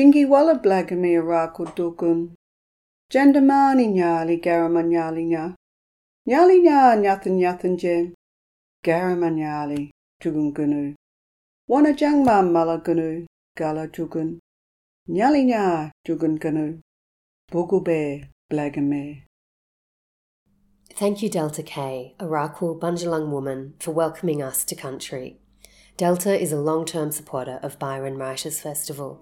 Jingi blagami nyali garama nyali nya. Nyali nya nyathan nyathan jen. Garama nyali tugun gunu. Wana gala tugun. Nyali nya blagame. Thank you, Delta Kay, a Rakul Bunjalung woman, for welcoming us to country. Delta is a long term supporter of Byron Writers Festival.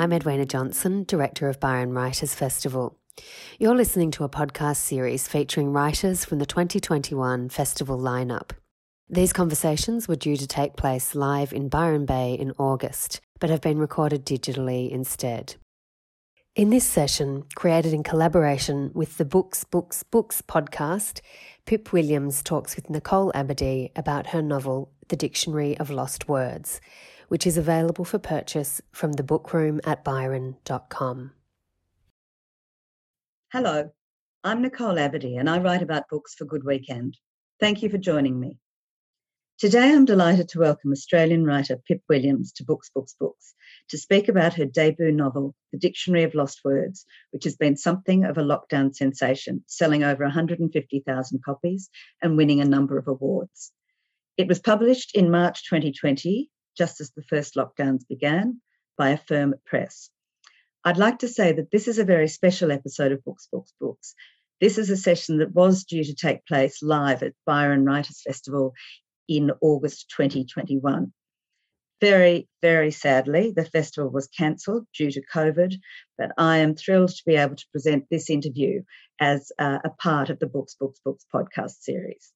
I'm Edwina Johnson, Director of Byron Writers Festival. You're listening to a podcast series featuring writers from the 2021 festival lineup. These conversations were due to take place live in Byron Bay in August, but have been recorded digitally instead. In this session, created in collaboration with the Books, Books, Books podcast, Pip Williams talks with Nicole Abadie about her novel, The Dictionary of Lost Words, which is available for purchase from the bookroom at byron.com. Hello, I'm Nicole Abadie and I write about books for Good Weekend. Thank you for joining me. Today, I'm delighted to welcome Australian writer Pip Williams to Books, Books, Books to speak about her debut novel, The Dictionary of Lost Words, which has been something of a lockdown sensation, selling over 150,000 copies and winning a number of awards. It was published in March 2020, just as the first lockdowns began, by Affirm Press. I'd like to say that this is a very special episode of Books, Books, Books. This is a session that was due to take place live at Byron Writers Festival in August 2021. Very, very sadly, the festival was cancelled due to COVID, but I am thrilled to be able to present this interview as uh, a part of the Books, Books, Books podcast series.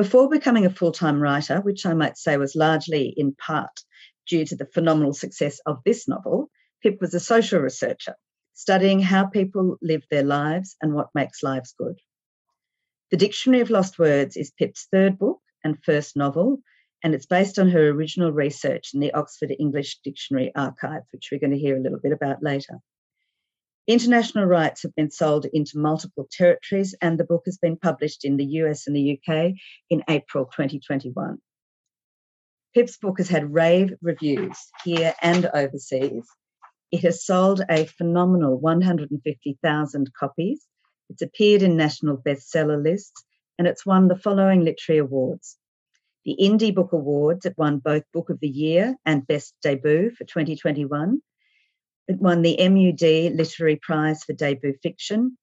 Before becoming a full time writer, which I might say was largely in part due to the phenomenal success of this novel, Pip was a social researcher, studying how people live their lives and what makes lives good. The Dictionary of Lost Words is Pip's third book and first novel, and it's based on her original research in the Oxford English Dictionary Archive, which we're going to hear a little bit about later. International rights have been sold into multiple territories, and the book has been published in the US and the UK in April 2021. Pip's book has had rave reviews here and overseas. It has sold a phenomenal 150,000 copies it's appeared in national bestseller lists and it's won the following literary awards. The Indie Book Awards, it won both Book of the Year and Best Debut for 2021. It won the MUD Literary Prize for Debut Fiction,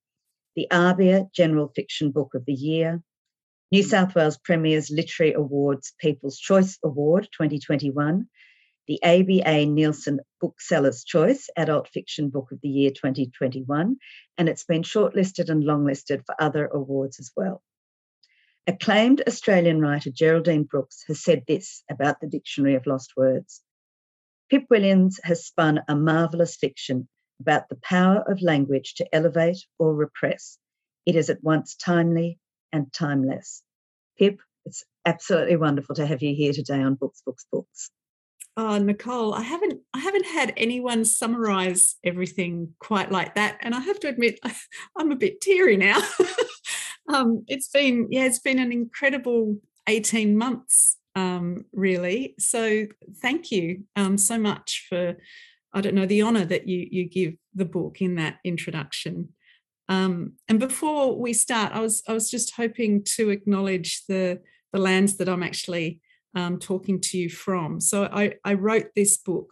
the ABIA General Fiction Book of the Year, New South Wales Premier's Literary Awards People's Choice Award 2021, the ABA Nielsen Booksellers' Choice Adult Fiction Book of the Year 2021, and it's been shortlisted and longlisted for other awards as well. Acclaimed Australian writer Geraldine Brooks has said this about the Dictionary of Lost Words. Pip Williams has spun a marvellous fiction about the power of language to elevate or repress. It is at once timely and timeless. Pip, it's absolutely wonderful to have you here today on Books, Books, Books. Oh, Nicole, I haven't I haven't had anyone summarize everything quite like that, and I have to admit I'm a bit teary now. um, it's been yeah, it's been an incredible 18 months, um, really. So thank you um, so much for I don't know the honor that you you give the book in that introduction. Um, and before we start, I was I was just hoping to acknowledge the the lands that I'm actually um, talking to you from. So I, I wrote this book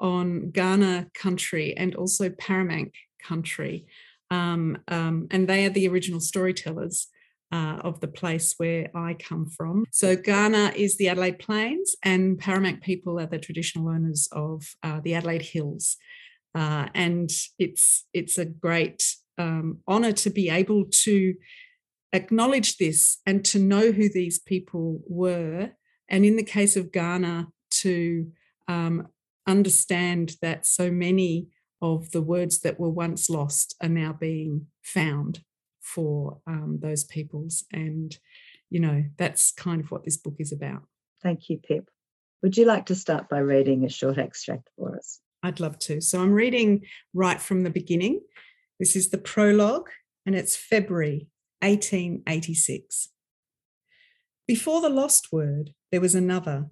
on Kaurna country and also Peramangk country. Um, um, and they are the original storytellers uh, of the place where I come from. So Kaurna is the Adelaide Plains, and Peramangk people are the traditional owners of uh, the Adelaide Hills. Uh, and it's it's a great um, honour to be able to acknowledge this and to know who these people were and in the case of Kaurna, to um, understand that so many of the words that were once lost are now being found for um, those peoples. And, you know, that's kind of what this book is about. Thank you, Pip. Would you like to start by reading a short extract for us? I'd love to. So I'm reading right from the beginning. This is the prologue and it's February 1886. Before the lost word, there was another.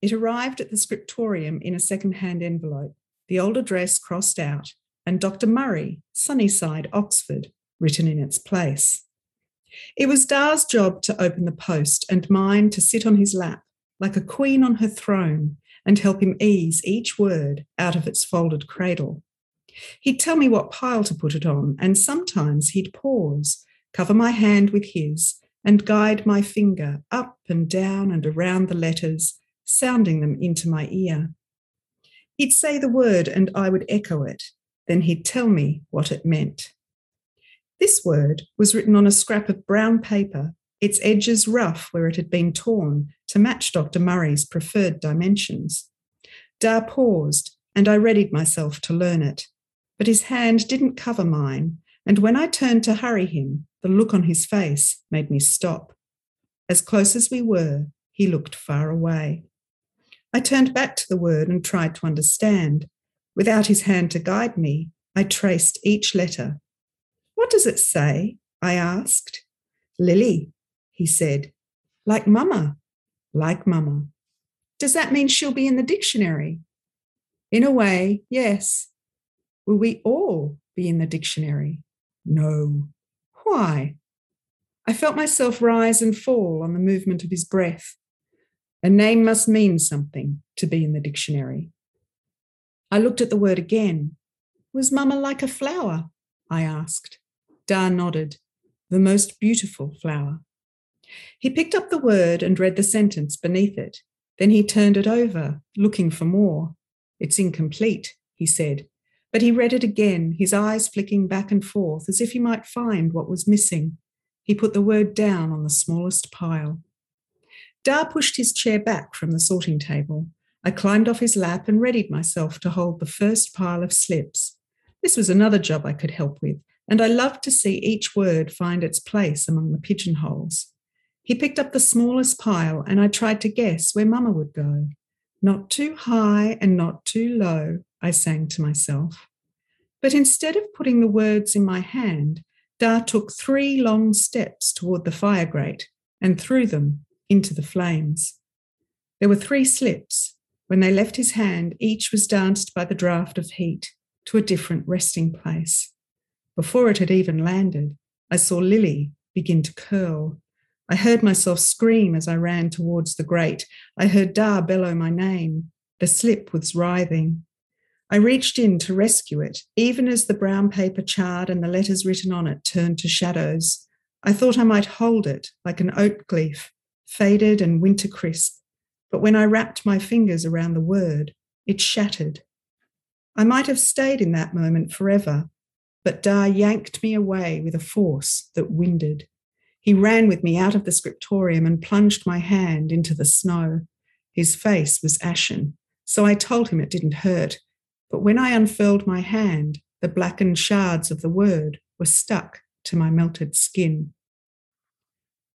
It arrived at the scriptorium in a second-hand envelope, the old address crossed out, and Dr. Murray, Sunnyside, Oxford, written in its place. It was Da's job to open the post and mine to sit on his lap, like a queen on her throne, and help him ease each word out of its folded cradle. He'd tell me what pile to put it on, and sometimes he'd pause, cover my hand with his, and guide my finger up and down and around the letters, sounding them into my ear. He'd say the word and I would echo it, then he'd tell me what it meant. This word was written on a scrap of brown paper, its edges rough where it had been torn to match Dr. Murray's preferred dimensions. Da paused, and I readied myself to learn it. But his hand didn't cover mine, and when I turned to hurry him, the look on his face made me stop. As close as we were, he looked far away. I turned back to the word and tried to understand. Without his hand to guide me, I traced each letter. What does it say? I asked. Lily, he said. Like Mama. Like Mama. Does that mean she'll be in the dictionary? In a way, yes. Will we all be in the dictionary? No. Why? I felt myself rise and fall on the movement of his breath. A name must mean something to be in the dictionary. I looked at the word again. Was Mama like a flower? I asked. Da nodded. The most beautiful flower. He picked up the word and read the sentence beneath it. Then he turned it over, looking for more. It's incomplete, he said. But he read it again, his eyes flicking back and forth as if he might find what was missing. He put the word down on the smallest pile. Da pushed his chair back from the sorting table. I climbed off his lap and readied myself to hold the first pile of slips. This was another job I could help with, and I loved to see each word find its place among the pigeonholes. He picked up the smallest pile, and I tried to guess where Mamma would go. Not too high and not too low, I sang to myself. But instead of putting the words in my hand, Da took three long steps toward the fire grate and threw them into the flames. There were three slips. When they left his hand, each was danced by the draught of heat to a different resting place. Before it had even landed, I saw Lily begin to curl. I heard myself scream as I ran towards the grate. I heard Da bellow my name. The slip was writhing. I reached in to rescue it, even as the brown paper charred and the letters written on it turned to shadows. I thought I might hold it like an oak leaf faded and winter crisp, but when I wrapped my fingers around the word, it shattered. I might have stayed in that moment forever, but Da yanked me away with a force that winded. He ran with me out of the scriptorium and plunged my hand into the snow. His face was ashen, so I told him it didn't hurt. But when I unfurled my hand, the blackened shards of the word were stuck to my melted skin.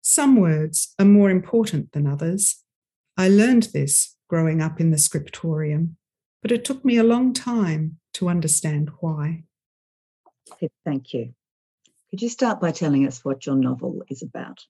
Some words are more important than others. I learned this growing up in the scriptorium, but it took me a long time to understand why. Thank you. Could you start by telling us what your novel is about?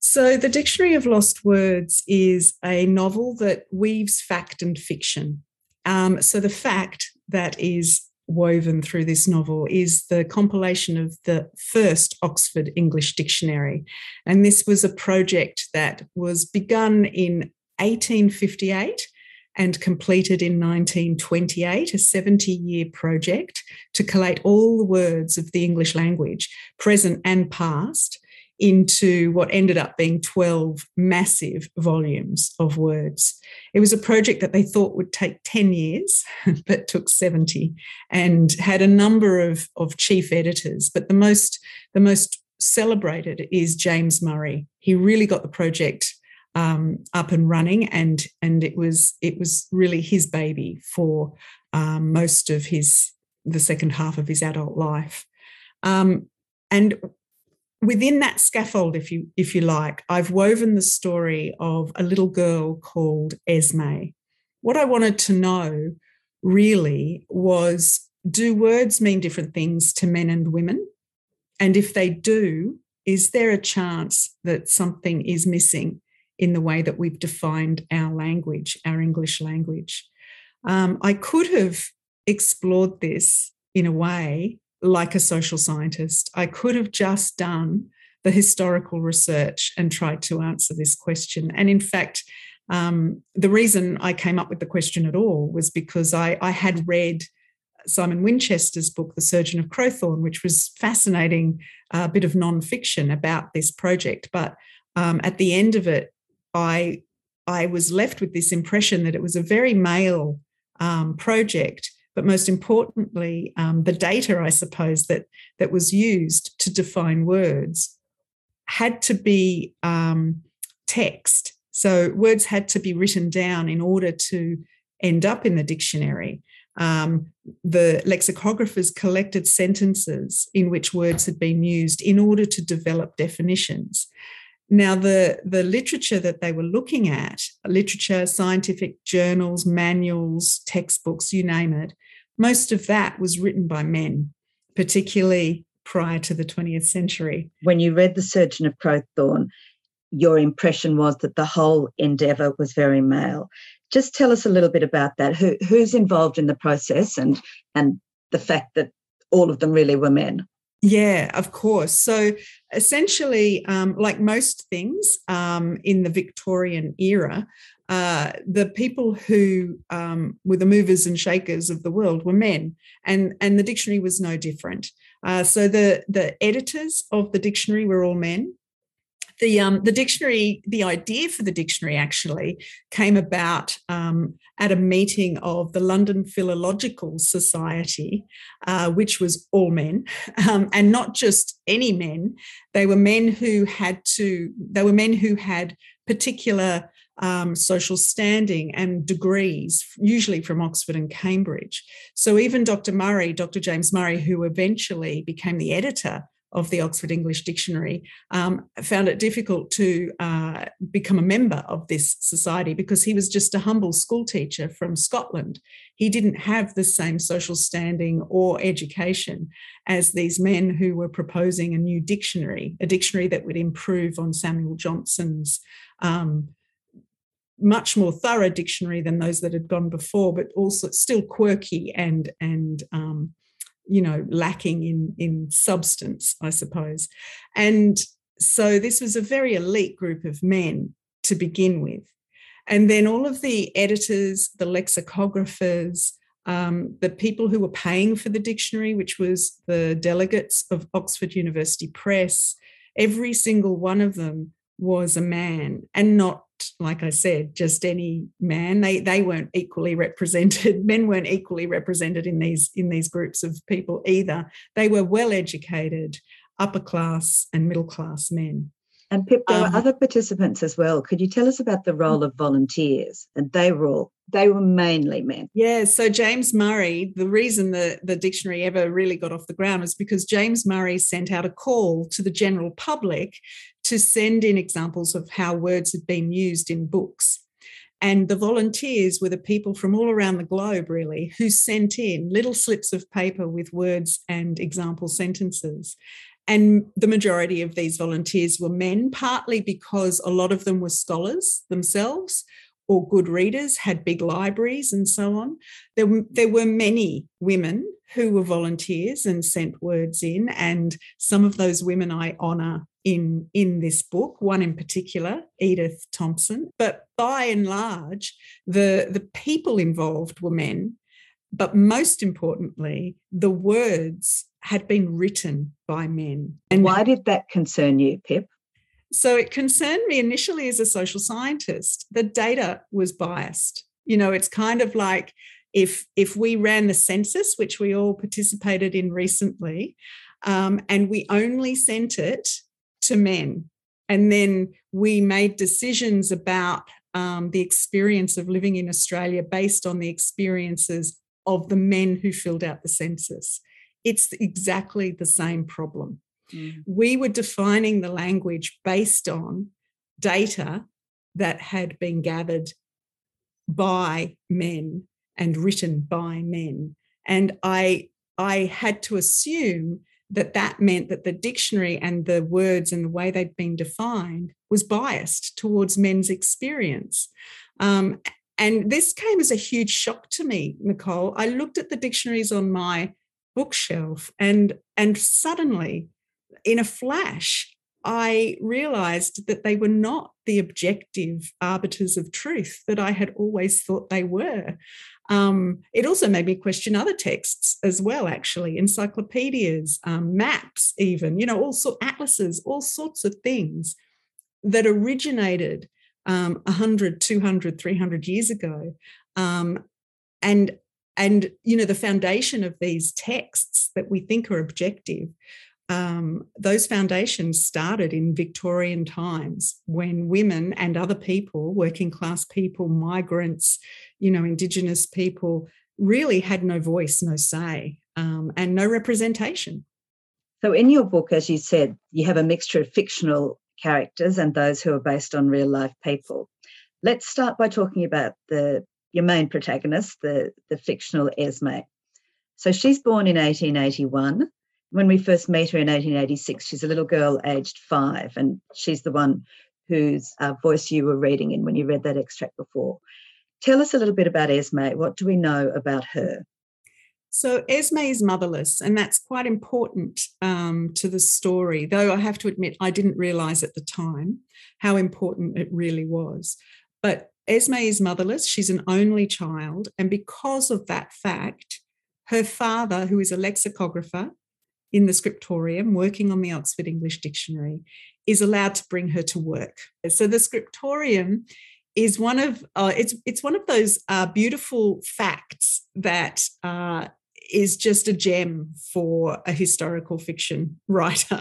So, The Dictionary of Lost Words is a novel that weaves fact and fiction. Um, so, the fact that is woven through this novel is the compilation of the first Oxford English Dictionary. And this was a project that was begun in 1858 and completed in 1928, a 70 year project to collate all the words of the English language, present and past, into what ended up being 12 massive volumes of words. It was a project that they thought would take 10 years, but took 70 and had a number of, of chief editors. But the most, the most celebrated is James Murray. He really got the project um, up and running, and and it was it was really his baby for um, most of his the second half of his adult life. Um, and within that scaffold, if you if you like, I've woven the story of a little girl called Esme. What I wanted to know really was do words mean different things to men and women? And if they do, is there a chance that something is missing in the way that we've defined our language, our English language? Um, I could have explored this in a way like a social scientist. I could have just done the historical research and tried to answer this question. And in fact, um, the reason I came up with the question at all was because I, I had read Simon Winchester's book, The Surgeon of Crowthorne, which was fascinating, a uh, bit of non-fiction about this project. But um, at the end of it, I I was left with this impression that it was a very male um, project, but most importantly, um, the data, I suppose, that that was used to define words had to be um, text. So words had to be written down in order to end up in the dictionary. Um, the lexicographers collected sentences in which words had been used in order to develop definitions. Now, the, the literature that they were looking at, literature, scientific journals, manuals, textbooks, you name it, most of that was written by men, particularly prior to the 20th century. When you read The Surgeon of Crowthorne, your impression was that the whole endeavour was very male. Just tell us a little bit about that. Who, who's involved in the process and, and the fact that all of them really were men? Yeah, of course. So essentially, um, like most things um, in the Victorian era, uh, the people who um, were the movers and shakers of the world were men, and and the dictionary was no different. Uh, so the the editors of the dictionary were all men. The um, the dictionary, the idea for the dictionary actually came about um, at a meeting of the London Philological Society, uh, which was all men, um, and not just any men. They were men who had to. They were men who had particular um, social standing and degrees, usually from Oxford and Cambridge. So even Dr. Murray, Dr. James Murray, who eventually became the editor of the Oxford English Dictionary, um, found it difficult to uh, become a member of this society because he was just a humble school teacher from Scotland. He didn't have the same social standing or education as these men who were proposing a new dictionary, a dictionary that would improve on Samuel Johnson's. Um, much more thorough dictionary than those that had gone before, but also still quirky and and um, you know lacking in in substance, I suppose. And so this was a very elite group of men to begin with, and then all of the editors, the lexicographers. Um, the people who were paying for the dictionary, which was the delegates of Oxford University Press, every single one of them was a man and not like I said, just any man. They they weren't equally represented. Men weren't equally represented in these in these groups of people either. They were well educated, upper class and middle class men. And Pip, there um, were other participants as well. Could you tell us about the role of volunteers? And they were all they were mainly men. Yeah. So James Murray, the reason the, the dictionary ever really got off the ground was because James Murray sent out a call to the general public to send in examples of how words had been used in books. And the volunteers were the people from all around the globe, really, who sent in little slips of paper with words and example sentences. And the majority of these volunteers were men, partly because a lot of them were scholars themselves or good readers, had big libraries and so on. There, there were many women who were volunteers and sent words in, and some of those women I honour in, in this book, one in particular, Edith Thompson. But by and large, the, the people involved were men, but most importantly, the words had been written by men. And why did that concern you, Pip? So it concerned me initially as a social scientist. The data was biased. You know, it's kind of like if if we ran the census, which we all participated in recently, um, and we only sent it to men, and then we made decisions about um, the experience of living in Australia based on the experiences of the men who filled out the census. It's exactly the same problem. Mm. We were defining the language based on data that had been gathered by men and written by men. And I, I had to assume that that meant that the dictionary and the words and the way they'd been defined was biased towards men's experience. Um, and this came as a huge shock to me, Nicole. I looked at the dictionaries on my bookshelf and and suddenly in a flash I realized that they were not the objective arbiters of truth that I had always thought they were. Um, it also made me question other texts as well, actually, encyclopedias, um, maps, even, you know, all sorts atlases, all sorts of things that originated um, 100, 200, 300 years ago. Um, and and you know the foundation of these texts that we think are objective um, those foundations started in Victorian times when women and other people, working class people, migrants, you know, Indigenous people, really had no voice, no say, um, and no representation. So, in your book, as you said, you have a mixture of fictional characters and those who are based on real life people. Let's start by talking about the your main protagonist, the, the fictional Esme. So she's born in 1881 when we first meet her in 1886, she's a little girl aged five, and she's the one whose uh, voice you were reading in when you read that extract before. Tell us a little bit about Esme. What do we know about her? So, Esme is motherless, and that's quite important um, to the story, though I have to admit I didn't realize at the time how important it really was. But Esme is motherless, she's an only child, and because of that fact, her father, who is a lexicographer, in the scriptorium working on the Oxford English Dictionary is allowed to bring her to work. So the scriptorium is one of uh, it's it's one of those uh, beautiful facts that uh, is just a gem for a historical fiction writer.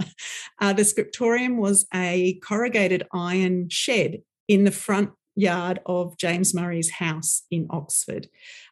Uh, the scriptorium was a corrugated iron shed in the front yard of James Murray's house in Oxford.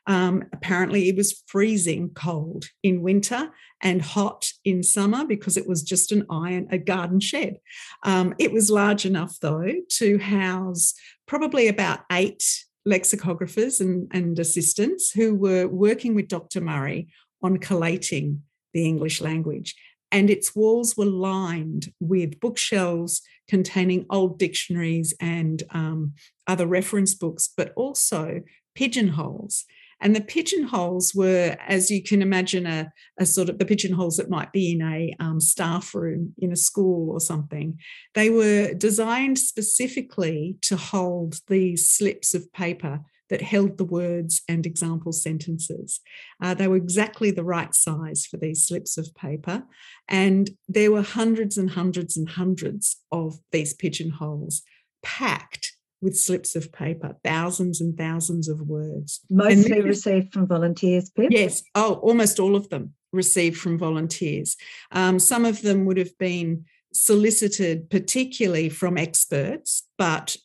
Um, apparently, it was freezing cold in winter and hot in summer because it was just an iron, a garden shed. Um, it was large enough, though, to house probably about eight lexicographers and, and assistants who were working with Dr. Murray on collating the English language and its walls were lined with bookshelves containing old dictionaries and um, other reference books, but also pigeonholes. And the pigeonholes were, as you can imagine, a, a sort of the pigeonholes that might be in a um, staff room in a school or something. They were designed specifically to hold these slips of paper that held the words and example sentences. Uh, they were exactly the right size for these slips of paper. And there were hundreds and hundreds and hundreds of these pigeonholes packed with slips of paper, thousands and thousands of words. Mostly received from volunteers, Pip? Yes. Oh, almost all of them received from volunteers. Um, some of them would have been solicited particularly from experts, but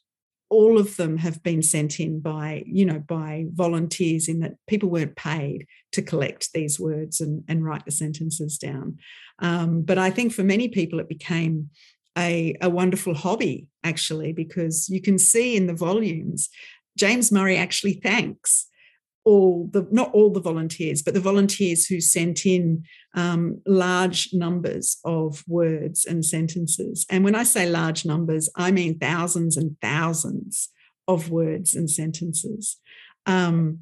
all of them have been sent in by you know by volunteers in that people weren't paid to collect these words and, and write the sentences down. Um, but i think for many people it became a, a wonderful hobby actually because you can see in the volumes james murray actually thanks all the not all the volunteers but the volunteers who sent in um, large numbers of words and sentences. And when i say large numbers i mean thousands and thousands of words and sentences. Um,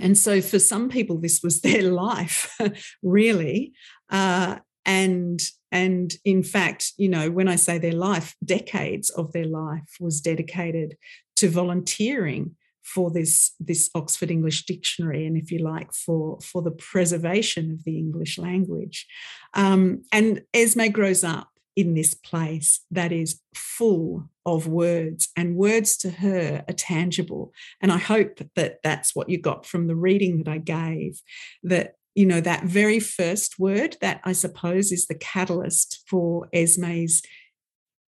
and so for some people this was their life really. Uh, and and in fact you know when i say their life decades of their life was dedicated to volunteering for this this Oxford English Dictionary, and if you like, for for the preservation of the English language. Um, and Esme grows up in this place that is full of words, and words to her are tangible. And I hope that that's what you got from the reading that I gave. That you know that very first word that I suppose is the catalyst for Esme's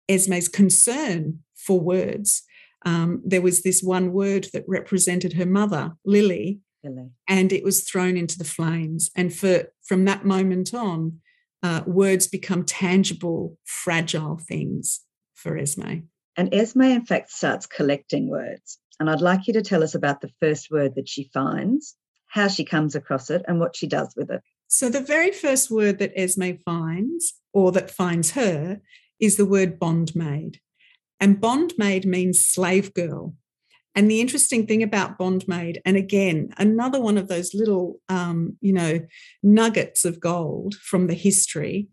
Esme's concern for words um, there was this one word that represented her mother, Lily, Lily, and it was thrown into the flames. And for from that moment on, uh, words become tangible, fragile things for Esme. And Esme, in fact, starts collecting words. And I'd like you to tell us about the first word that she finds, how she comes across it, and what she does with it. So the very first word that Esme finds, or that finds her, is the word bondmaid. And bondmaid means slave girl. And the interesting thing about bondmaid, and again, another one of those little, um, you know, nuggets of gold from the history,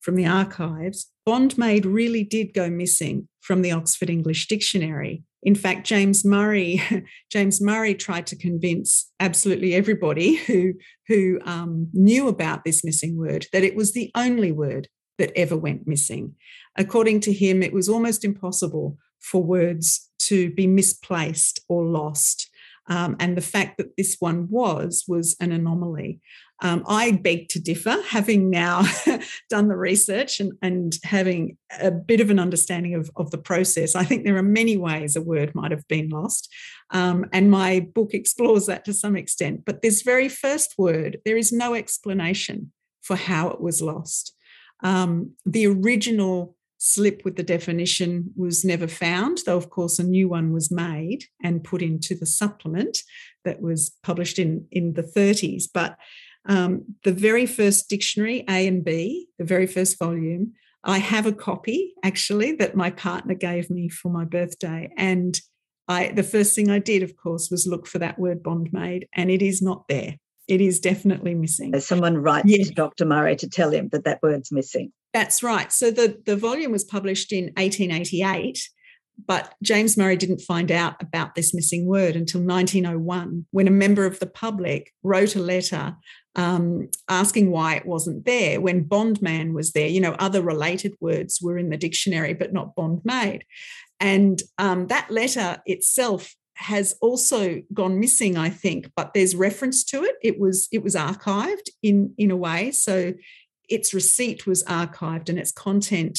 from the archives, bondmaid really did go missing from the Oxford English Dictionary. In fact, James Murray, James Murray tried to convince absolutely everybody who who um, knew about this missing word that it was the only word that ever went missing. According to him, it was almost impossible for words to be misplaced or lost. Um, and the fact that this one was was an anomaly. Um, I beg to differ, having now done the research and, and, having a bit of an understanding of, of, the process. I think there are many ways a word might have been lost. Um, and my book explores that to some extent. But this very first word, there is no explanation for how it was lost. Um, the original slip with the definition was never found, though, of course, a new one was made and put into the supplement that was published in, in the 30s. But um, the very first dictionary, A and B, the very first volume, I have a copy actually that my partner gave me for my birthday. And I, the first thing I did, of course, was look for that word bondmaid, and it is not there. It is definitely missing. Someone writes yeah. to Dr. Murray to tell him that that word's missing. That's right. So the, the volume was published in 1888, but James Murray didn't find out about this missing word until 1901, when a member of the public wrote a letter um, asking why it wasn't there when bondman was there. You know, other related words were in the dictionary, but not bondmaid. And um, that letter itself has also gone missing i think but there's reference to it it was it was archived in in a way so its receipt was archived and its content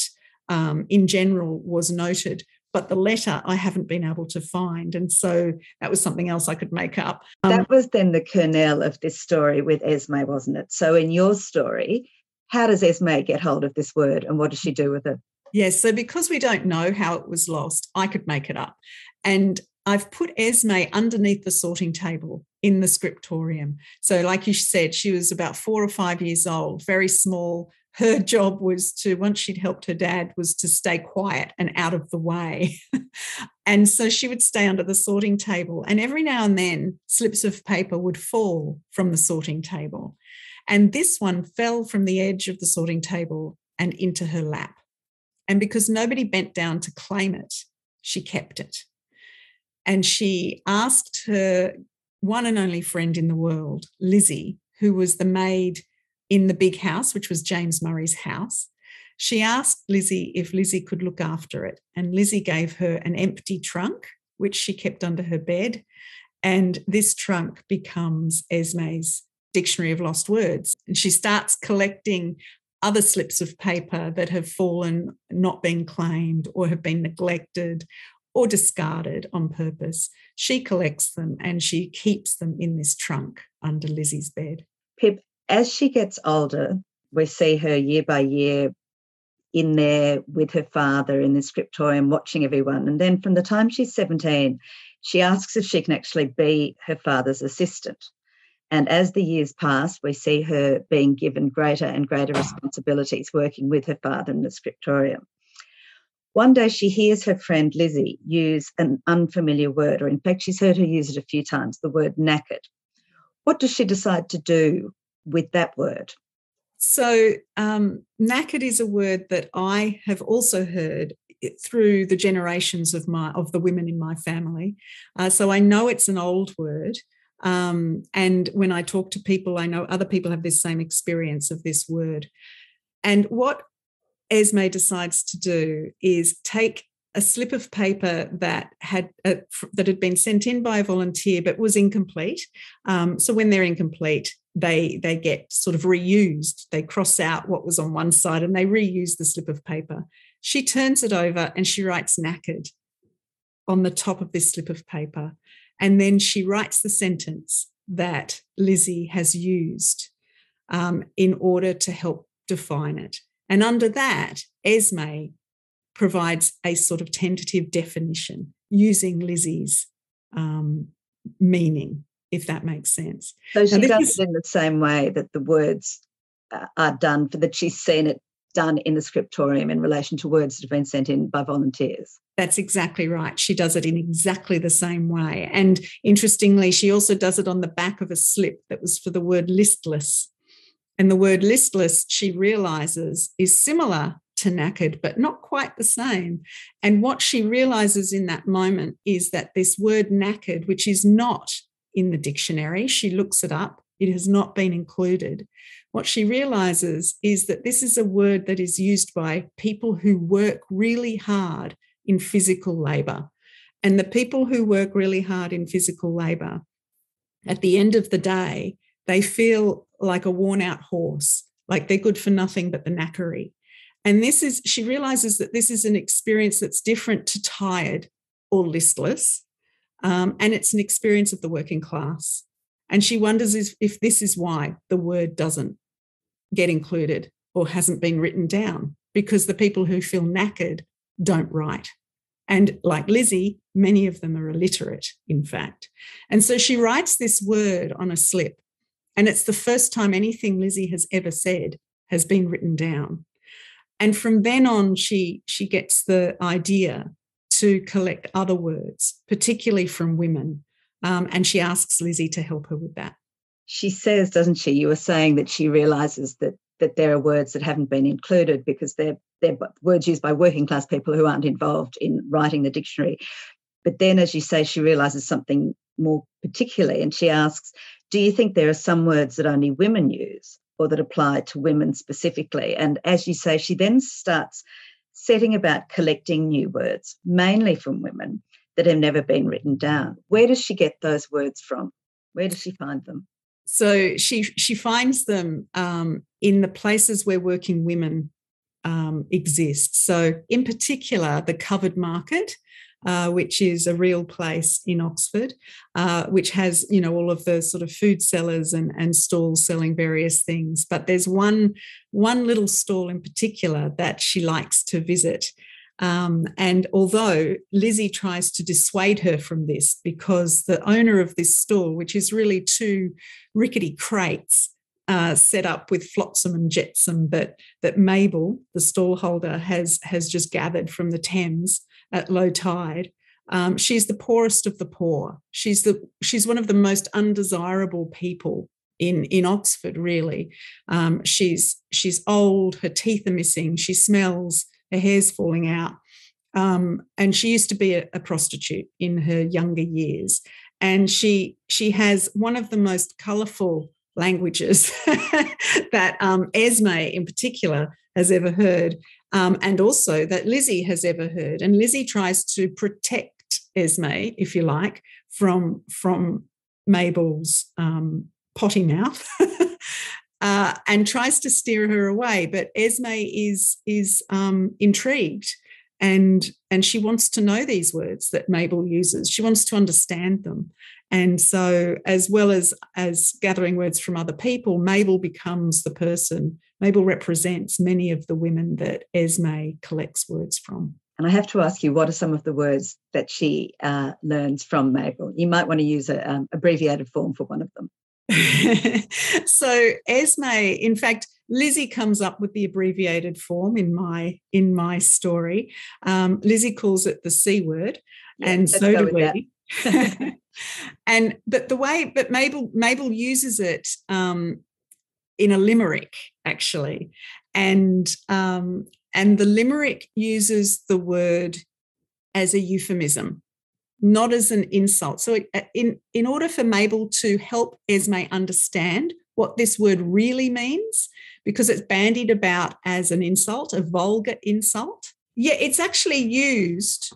um, in general was noted but the letter I haven't been able to find. And so that was something else I could make up. Um, that was then the kernel of this story with Esme, wasn't it? So in your story, how does Esme get hold of this word and what does she do with it? Yes, so because we don't know how it was lost, I could make it up. And I've put Esme underneath the sorting table in the scriptorium. So, like you said, she was about four or five years old, very small. Her job was to, once she'd helped her dad, was to stay quiet and out of the way. and so she would stay under the sorting table. And every now and then, slips of paper would fall from the sorting table. And this one fell from the edge of the sorting table and into her lap. And because nobody bent down to claim it, she kept it and she asked her one and only friend in the world, Lizzie, who was the maid in the big house, which was James Murray's house. She asked Lizzie if Lizzie could look after it. And Lizzie gave her an empty trunk, which she kept under her bed. And this trunk becomes Esme's Dictionary of Lost Words. And she starts collecting other slips of paper that have fallen, not been claimed, or have been neglected, or discarded on purpose. She collects them and she keeps them in this trunk under Lizzie's bed. Pip, as she gets older, we see her year by year in there with her father in the scriptorium watching everyone. And then from the time she's 17, she asks if she can actually be her father's assistant. And as the years pass, we see her being given greater and greater responsibilities working with her father in the scriptorium. One day she hears her friend Lizzie use an unfamiliar word, or in fact, she's heard her use it a few times the word knackered. What does she decide to do with that word? So, um, knackered is a word that I have also heard through the generations of my of the women in my family. Uh, so I know it's an old word. Um, and when I talk to people, I know other people have this same experience of this word. And what Esme decides to do is take a slip of paper that had uh, that had been sent in by a volunteer but was incomplete. Um, so when they're incomplete, they they get sort of reused. They cross out what was on one side and they reuse the slip of paper. She turns it over and she writes knackered on the top of this slip of paper, and then she writes the sentence that Lizzie has used um, in order to help define it. And under that, Esme provides a sort of tentative definition using Lizzie's um, meaning if that makes sense. So she does is, it in the same way that the words uh, are done, for that she's seen it done in the scriptorium in relation to words that have been sent in by volunteers. That's exactly right. She does it in exactly the same way. And interestingly, she also does it on the back of a slip that was for the word listless. And the word listless, she realizes, is similar to knackered, but not quite the same. And what she realizes in that moment is that this word knackered, which is not in the dictionary, she looks it up, it has not been included. What she realizes is that this is a word that is used by people who work really hard in physical labor. And the people who work really hard in physical labor, at the end of the day, they feel like a worn out horse, like they're good for nothing but the knackery. And this is, she realizes that this is an experience that's different to tired or listless. Um, and it's an experience of the working class. And she wonders if, if this is why the word doesn't get included or hasn't been written down, because the people who feel knackered don't write. And like Lizzie, many of them are illiterate, in fact. And so she writes this word on a slip. And it's the first time anything Lizzie has ever said has been written down. And from then on, she, she gets the idea to collect other words, particularly from women. Um, and she asks Lizzie to help her with that. She says, doesn't she? You were saying that she realizes that that there are words that haven't been included because they're they're words used by working class people who aren't involved in writing the dictionary. But then, as you say, she realizes something more particularly, and she asks, "Do you think there are some words that only women use, or that apply to women specifically?" And as you say, she then starts setting about collecting new words, mainly from women that have never been written down. Where does she get those words from? Where does she find them? So she she finds them um, in the places where working women um, exist. So in particular, the covered market uh, which is a real place in Oxford, uh, which has you know all of the sort of food sellers and, and stalls selling various things. But there's one one little stall in particular that she likes to visit. Um, and although Lizzie tries to dissuade her from this because the owner of this stall, which is really two rickety crates, uh, set up with flotsam and jetsam that that Mabel, the stallholder, has has just gathered from the Thames at low tide. Um, she's the poorest of the poor. She's the she's one of the most undesirable people in in Oxford. Really, um, she's she's old. Her teeth are missing. She smells. Her hair's falling out. Um, and she used to be a, a prostitute in her younger years. And she she has one of the most colourful languages that um, Esme, in particular, has ever heard um, and also that Lizzie has ever heard. And Lizzie tries to protect Esme, if you like, from from Mabel's um, potty mouth. uh, and tries to steer her away, but Esme is is um, intrigued, and and she wants to know these words that Mabel uses. She wants to understand them, and so as well as as gathering words from other people, Mabel becomes the person Mabel represents many of the women that Esme collects words from. And I have to ask you, what are some of the words that she uh, learns from Mabel? You might want to use an um, abbreviated form for one of them. so Esme, in fact, Lizzie comes up with the abbreviated form in my in my story. Um, Lizzie calls it the C word, yeah, and so do we. and but the way but Mabel Mabel uses it um, in a limerick actually, and um, and the limerick uses the word as a euphemism, not as an insult. So, uh, in in order for Mabel to help Esme understand what this word really means, because it's bandied about as an insult, a vulgar insult. Yeah, it's actually used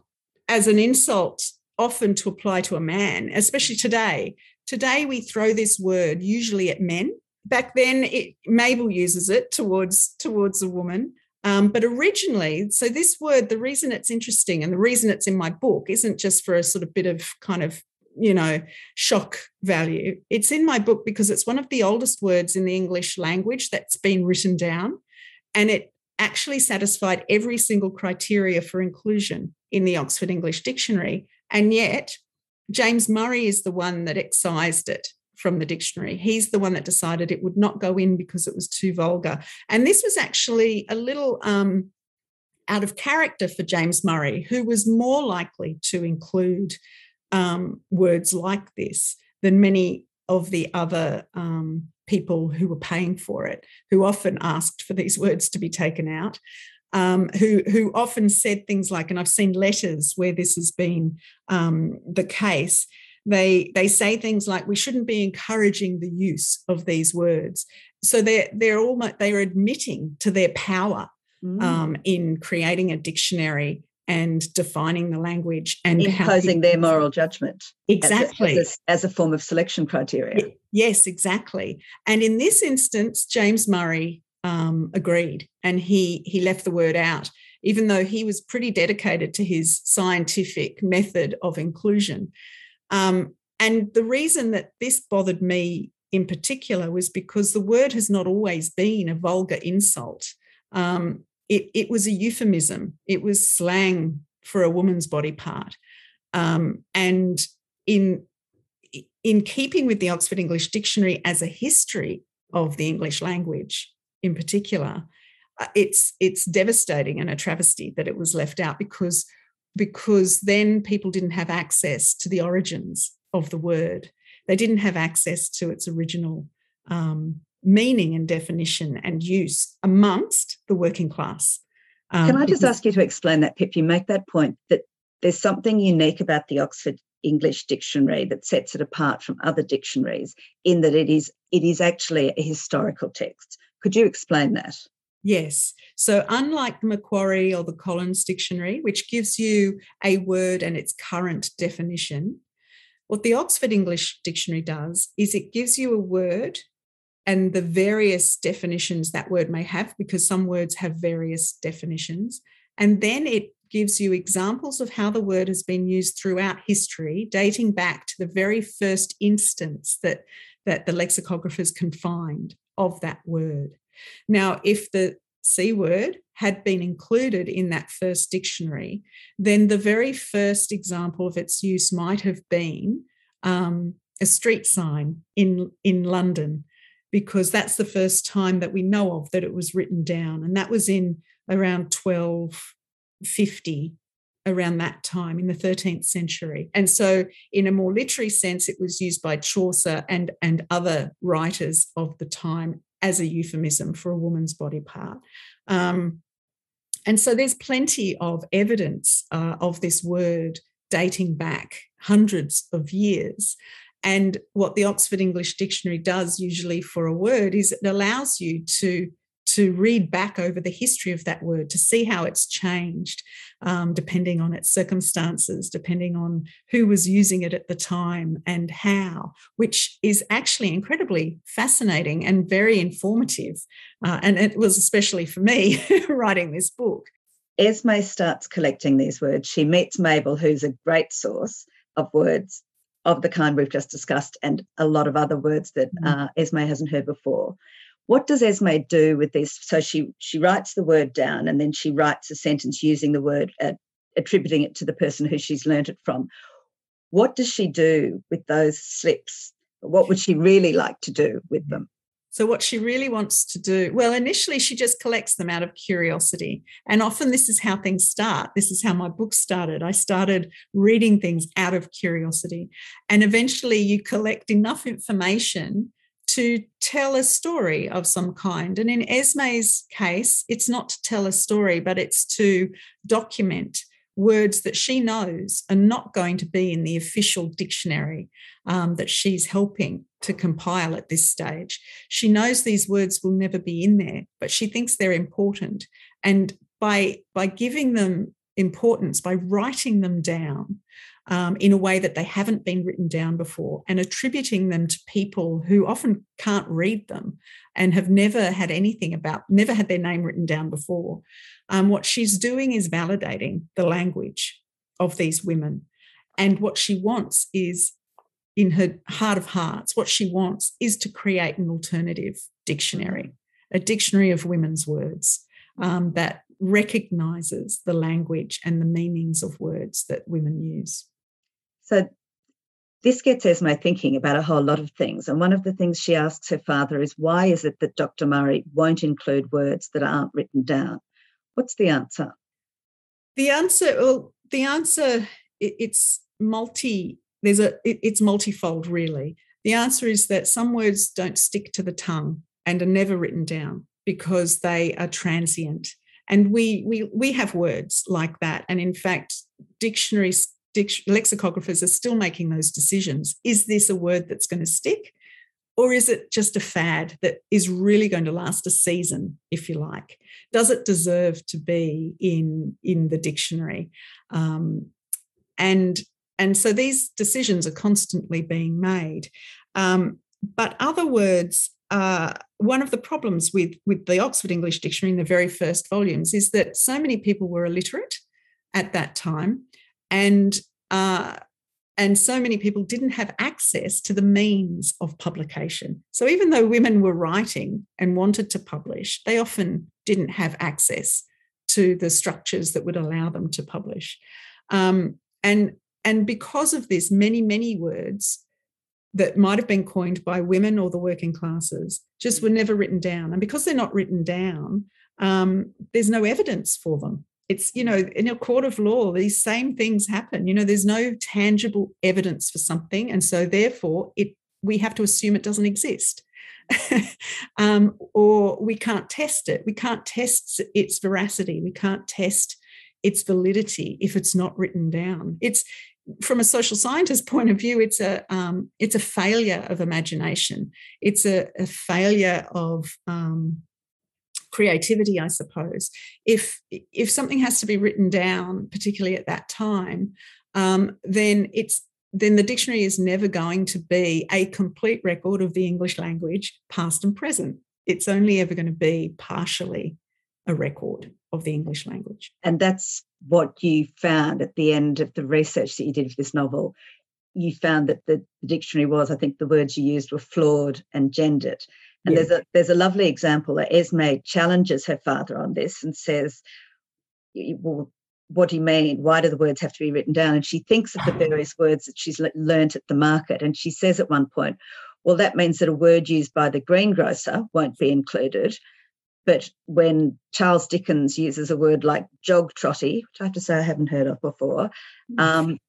as an insult often to apply to a man, especially today. Today, we throw this word usually at men back then it, Mabel uses it towards towards a woman. Um, but originally, so this word, the reason it's interesting and the reason it's in my book isn't just for a sort of bit of kind of, you know, shock value. It's in my book because it's one of the oldest words in the English language that's been written down. And it actually satisfied every single criteria for inclusion in the Oxford English Dictionary. And yet, James Murray is the one that excised it from the dictionary. He's the one that decided it would not go in because it was too vulgar. And this was actually a little um, out of character for James Murray, who was more likely to include um, words like this than many of the other um, people who were paying for it, who often asked for these words to be taken out. Um, who who often said things like, and I've seen letters where this has been um, the case. They they say things like, we shouldn't be encouraging the use of these words. So they're they're almost they're admitting to their power mm. um, in creating a dictionary and defining the language and imposing their moral judgment exactly as a, as a, form of selection criteria yes exactly and in this instance james murray um, agreed and he he left the word out even though he was pretty dedicated to his scientific method of inclusion. Um, and the reason that this bothered me in particular was because the word has not always been a vulgar insult. Um, it, it was a euphemism, it was slang for a woman's body part. Um, and in, in keeping with the Oxford English Dictionary as a history of the English language in particular, uh, it's it's devastating and a travesty that it was left out because because then people didn't have access to the origins of the word. They didn't have access to its original um, meaning and definition and use amongst the working class. Um, Can I just ask you to explain that, Pip? You make that point that there's something unique about the Oxford English Dictionary that sets it apart from other dictionaries in that it is it is actually a historical text. Could you explain that? Yes. So, unlike the Macquarie or the Collins Dictionary, which gives you a word and its current definition, what the Oxford English Dictionary does is it gives you a word and the various definitions that word may have, because some words have various definitions. And then it gives you examples of how the word has been used throughout history, dating back to the very first instance that, that the lexicographers can find of that word. Now, if the C word had been included in that first dictionary, then the very first example of its use might have been um, a street sign in, in London because that's the first time that we know of that it was written down. And that was in around 1250, around that time in the 13th century. And so, in a more literary sense, it was used by Chaucer and, and other writers of the time as a euphemism for a woman's body part. Um, and so, there's plenty of evidence uh, of this word dating back hundreds of years. And what the Oxford English Dictionary does usually for a word is it allows you to to read back over the history of that word to see how it's changed um, depending on its circumstances depending on who was using it at the time and how which is actually incredibly fascinating and very informative uh, and it was especially for me writing this book esme starts collecting these words she meets mabel who's a great source of words of the kind we've just discussed and a lot of other words that mm. uh, Esme hasn't heard before. What does Esme do with this? So she she writes the word down and then she writes a sentence using the word, uh, attributing it to the person who she's learnt it from. What does she do with those slips? What would she really like to do with them? So, what she really wants to do, well, initially she just collects them out of curiosity. And often this is how things start. This is how my book started. I started reading things out of curiosity. And eventually you collect enough information to tell a story of some kind. And in Esme's case, it's not to tell a story, but it's to document words that she knows are not going to be in the official dictionary um, that she's helping to compile at this stage. She knows these words will never be in there, but she thinks they're important. And by, by giving them importance, by writing them down, um, in a way that they haven't been written down before and attributing them to people who often can't read them and have never had anything about, never had their name written down before. Um, what she's doing is validating the language of these women. And what she wants is, in her heart of hearts, what she wants is to create an alternative dictionary, a dictionary of women's words um, that recognizes the language and the meanings of words that women use. So this gets Esme thinking about a whole lot of things. And one of the things she asks her father is why is it that Dr. Murray won't include words that aren't written down? What's the answer? The answer, well, the answer, it's multi, there's a, it's multifold really. The answer is that some words don't stick to the tongue and are never written down because they are transient. And we we we have words like that. And in fact, dictionaries lexicographers are still making those decisions. Is this a word that's going to stick? Or is it just a fad that is really going to last a season, if you like? Does it deserve to be in, in the dictionary? Um, and, and so these decisions are constantly being made. Um, but other words, uh, one of the problems with, with the Oxford English Dictionary in the very first volumes is that so many people were illiterate at that time and uh, and so many people didn't have access to the means of publication. So even though women were writing and wanted to publish, they often didn't have access to the structures that would allow them to publish. Um, and and because of this, many many words that might have been coined by women or the working classes just were never written down. And because they're not written down, um, there's no evidence for them it's you know in a court of law these same things happen. You know there's no tangible evidence for something and so therefore it we have to assume it doesn't exist. Um, or we can't test it. We can't test its veracity. We can't test its validity if it's not written down. It's from a social scientist point of view it's a um, it's a failure of imagination. It's a, a failure of um, creativity i suppose. If if something has to be written down particularly at that time um, then it's then the dictionary is never going to be a complete record of the english language past and present. It's only ever going to be partially a record of the english language. And that's what you found at the end of the research that you did for this novel. You found that the, the dictionary was i think the words you used were flawed and gendered and there's a there's a lovely example that Esme challenges her father on this and says, "Well, what do you mean? Why do the words have to be written down?" And she thinks of the various words that she's learnt at the market, and she says at one point, "Well, that means that a word used by the greengrocer won't be included." But when Charles Dickens uses a word like jog trotty, which I have to say I haven't heard of before, um,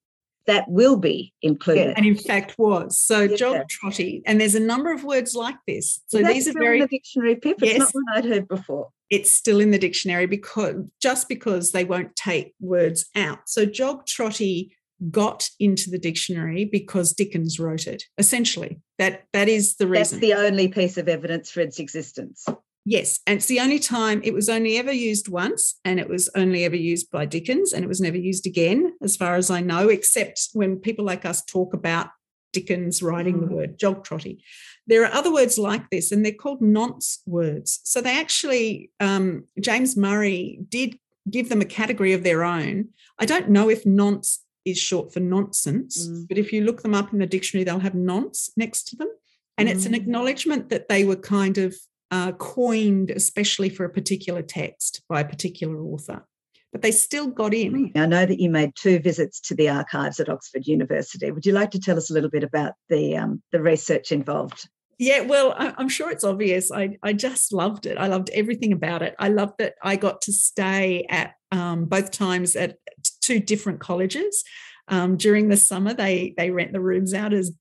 that will be included. Yeah, and in fact was. So yeah. jog trotty. And there's a number of words like this. So these are very in the dictionary, Pip. It's yes, not one I'd heard before. It's still in the dictionary because just because they won't take words out. So jog trotty got into the dictionary because Dickens wrote it. Essentially, that that is the reason. That's the only piece of evidence for its existence. Yes, and it's the only time it was only ever used once, and it was only ever used by Dickens, and it was never used again, as far as I know, except when people like us talk about Dickens writing the mm. word jog trotty. There are other words like this, and they're called nonce words. So they actually, um, James Murray did give them a category of their own. I don't know if nonce is short for nonsense, mm. but if you look them up in the dictionary, they'll have nonce next to them. And mm. it's an mm. acknowledgement that they were kind of uh, coined especially for a particular text by a particular author. But they still got in. I know that you made two visits to the archives at Oxford University. Would you like to tell us a little bit about the um, the research involved? Yeah, well, I'm sure it's obvious. I, I just loved it. I loved everything about it. I loved that I got to stay at um, both times at two different colleges. Um, during the summer, they they rent the rooms out as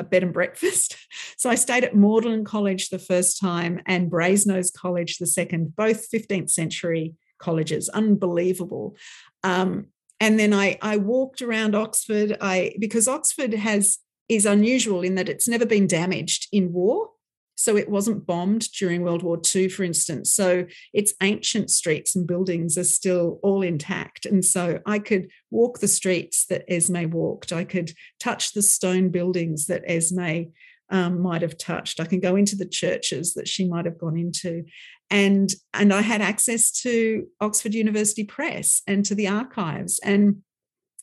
a bed and breakfast. So I stayed at Magdalen College the first time and Brasenose College the second, both 15th century colleges, unbelievable. Um, and then I, I walked around Oxford. I because Oxford has is unusual in that it's never been damaged in war. So it wasn't bombed during World War II, for instance. So its ancient streets and buildings are still all intact. And so I could walk the streets that Esme walked. I could touch the stone buildings that Esme um, might have touched. I can go into the churches that she might have gone into. And, and I had access to Oxford University Press and to the archives. And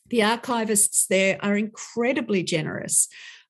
the archivists there are incredibly generous.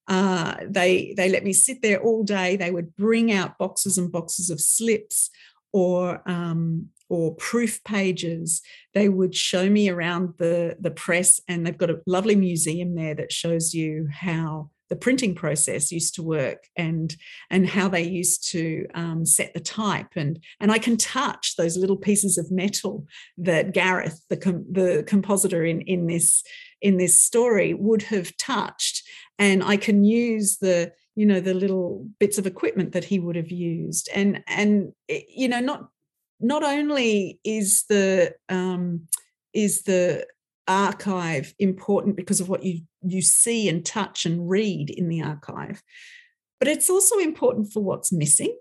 Uh, they they let me sit there all day. They would bring out boxes and boxes of slips or um, or proof pages. They would show me around the, the press, and they've got a lovely museum there that shows you how the printing process used to work and and how they used to um, set the type and and I can touch those little pieces of metal that Gareth the com- the compositor in in this in this story would have touched and I can use the you know the little bits of equipment that he would have used. And and eh, you know not not only is the um, is the archive important because of what you you see and touch and read in the archive but it's also important for what's missing.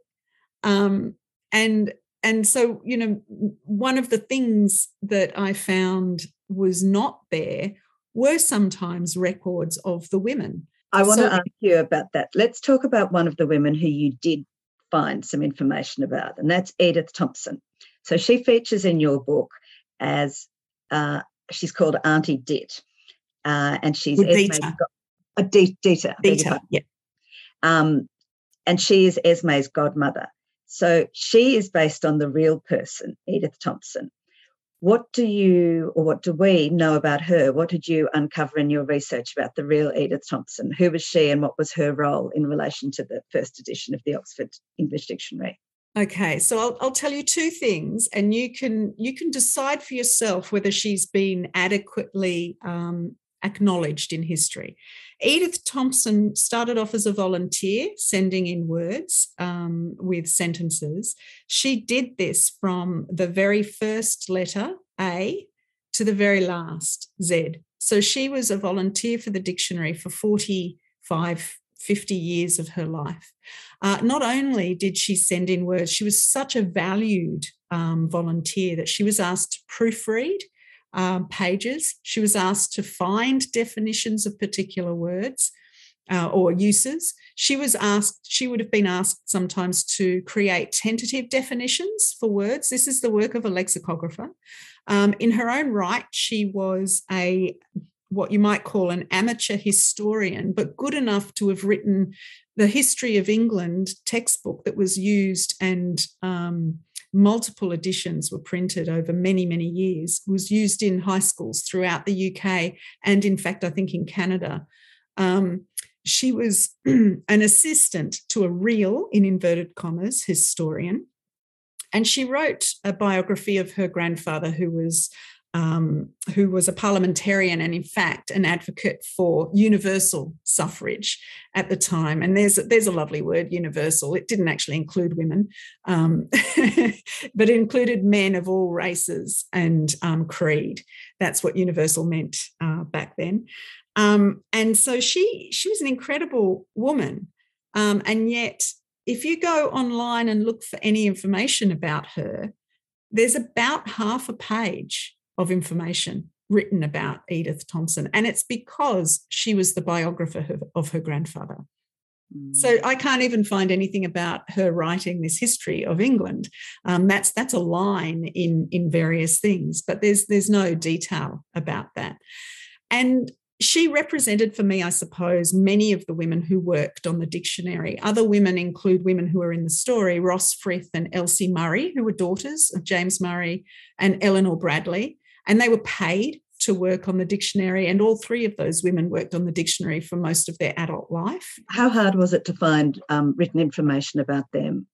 Um, and and so you know one of the things that i found was not there were sometimes records of the women i want so, to ask you about that let's talk about one of the women who you did find some information about and that's edith thompson so she features in your book as uh, she's called Auntie Dit, uh, and she's Esme's a Dita. Dita, yeah. Um, and she is Esme's godmother. So she is based on the real person, Edith Thompson. What do you, or what do we know about her? What did you uncover in your research about the real Edith Thompson? Who was she and what was her role in relation to the first edition of the Oxford English Dictionary? Okay, so I'll, I'll tell you two things, and you can you can decide for yourself whether she's been adequately um, acknowledged in history. Edith Thompson started off as a volunteer, sending in words um, with sentences. She did this from the very first letter A to the very last Z. So she was a volunteer for the dictionary for 45 50 years of her life. Uh, not only did she send in words, she was such a valued um, volunteer that she was asked to proofread um, pages. She was asked to find definitions of particular words uh, or uses. She was asked, she would have been asked sometimes to create tentative definitions for words. This is the work of a lexicographer. Um, in her own right, she was a what you might call an amateur historian, but good enough to have written the history of England textbook that was used and um, multiple editions were printed over many, many years, was used in high schools throughout the UK and, in fact, I think in Canada. Um, she was an assistant to a real, in inverted commas, historian. And she wrote a biography of her grandfather, who was um, who was a parliamentarian and, in fact, an advocate for universal suffrage at the time. And there's there's a lovely word, universal. It didn't actually include women, um, but included men of all races and um, creed. That's what universal meant uh, back then. Um, and so she she was an incredible woman, um, and yet if you go online and look for any information about her, there's about half a page of information written about Edith Thompson. And it's because she was the biographer of her grandfather. So mm. I can't even find anything about her writing this history of England. Um, that's that's a line in in various things, but there's there's no detail about that. And she represented for me, I suppose, many of the women who worked on the dictionary. Other women include women who are in the story, Rosfrith and Elsie Murray, who were daughters of James Murray and Eleanor Bradley and they were paid to work on the dictionary. And all three of those women worked on the dictionary for most of their adult life. How hard was it to find um, written information about them?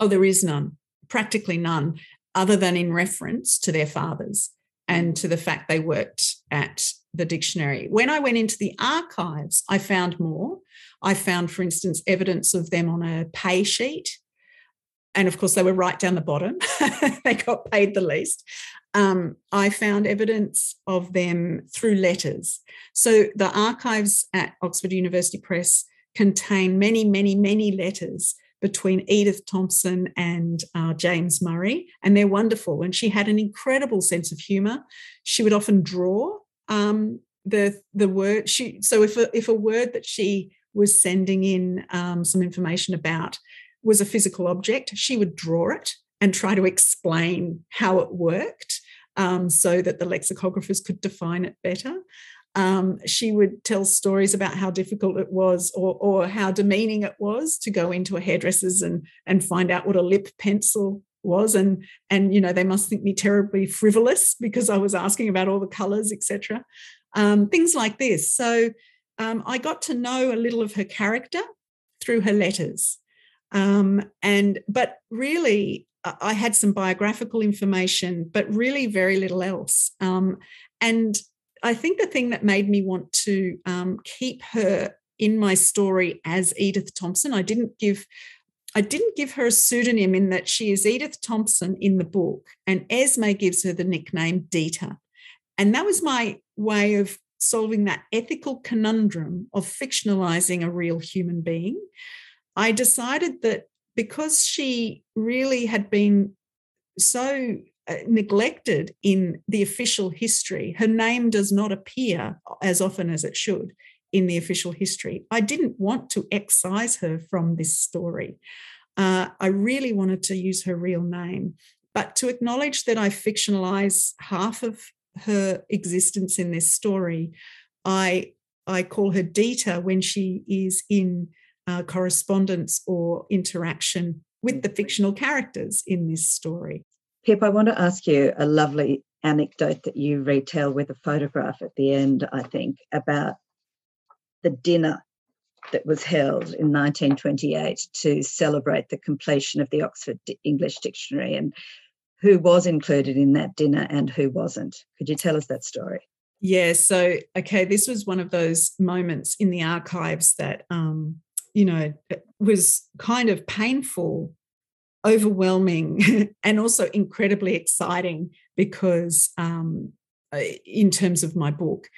Oh, there is none, practically none, other than in reference to their fathers and to the fact they worked at the dictionary. When I went into the archives, I found more. I found, for instance, evidence of them on a pay sheet. And of course, they were right down the bottom. they got paid the least um, I found evidence of them through letters. So the archives at Oxford University Press contain many, many, many letters between Edith Thompson and uh, James Murray, and they're wonderful. And she had an incredible sense of humour. She would often draw um, the the word. She so if a, if a word that she was sending in um, some information about was a physical object, she would draw it and try to explain how it worked um, so that the lexicographers could define it better. Um, she would tell stories about how difficult it was or, or how demeaning it was to go into a hairdresser's and, and find out what a lip pencil was. And and you know they must think me terribly frivolous because i was asking about all the colors etc um, things like this. So um, i got to know a little of her character through her letters. Um, and but really i had some biographical information but really very little else um, and i think the thing that made me want to um, keep her in my story as edith thompson i didn't give I didn't give her a pseudonym in that she is Edith Thompson in the book, and Esme gives her the nickname Dita. And that was my way of solving that ethical conundrum of fictionalizing a real human being. I decided that because she really had been so uh, neglected in the official history, her name does not appear as often as it should in the official history. I didn't want to excise her from this story. Uh, I really wanted to use her real name, but to acknowledge that I fictionalize half of her existence in this story, I I call her Dita when she is in uh, correspondence or interaction with the fictional characters in this story. Pip, I want to ask you a lovely anecdote that you retell with a photograph at the end, I think, about the dinner that was held in 1928 to celebrate the completion of the Oxford English Dictionary and who was included in that dinner and who wasn't. Could you tell us that story? Yeah, so okay, this was one of those moments in the archives that um, you know was kind of painful, overwhelming, and also incredibly exciting because um, in terms of my book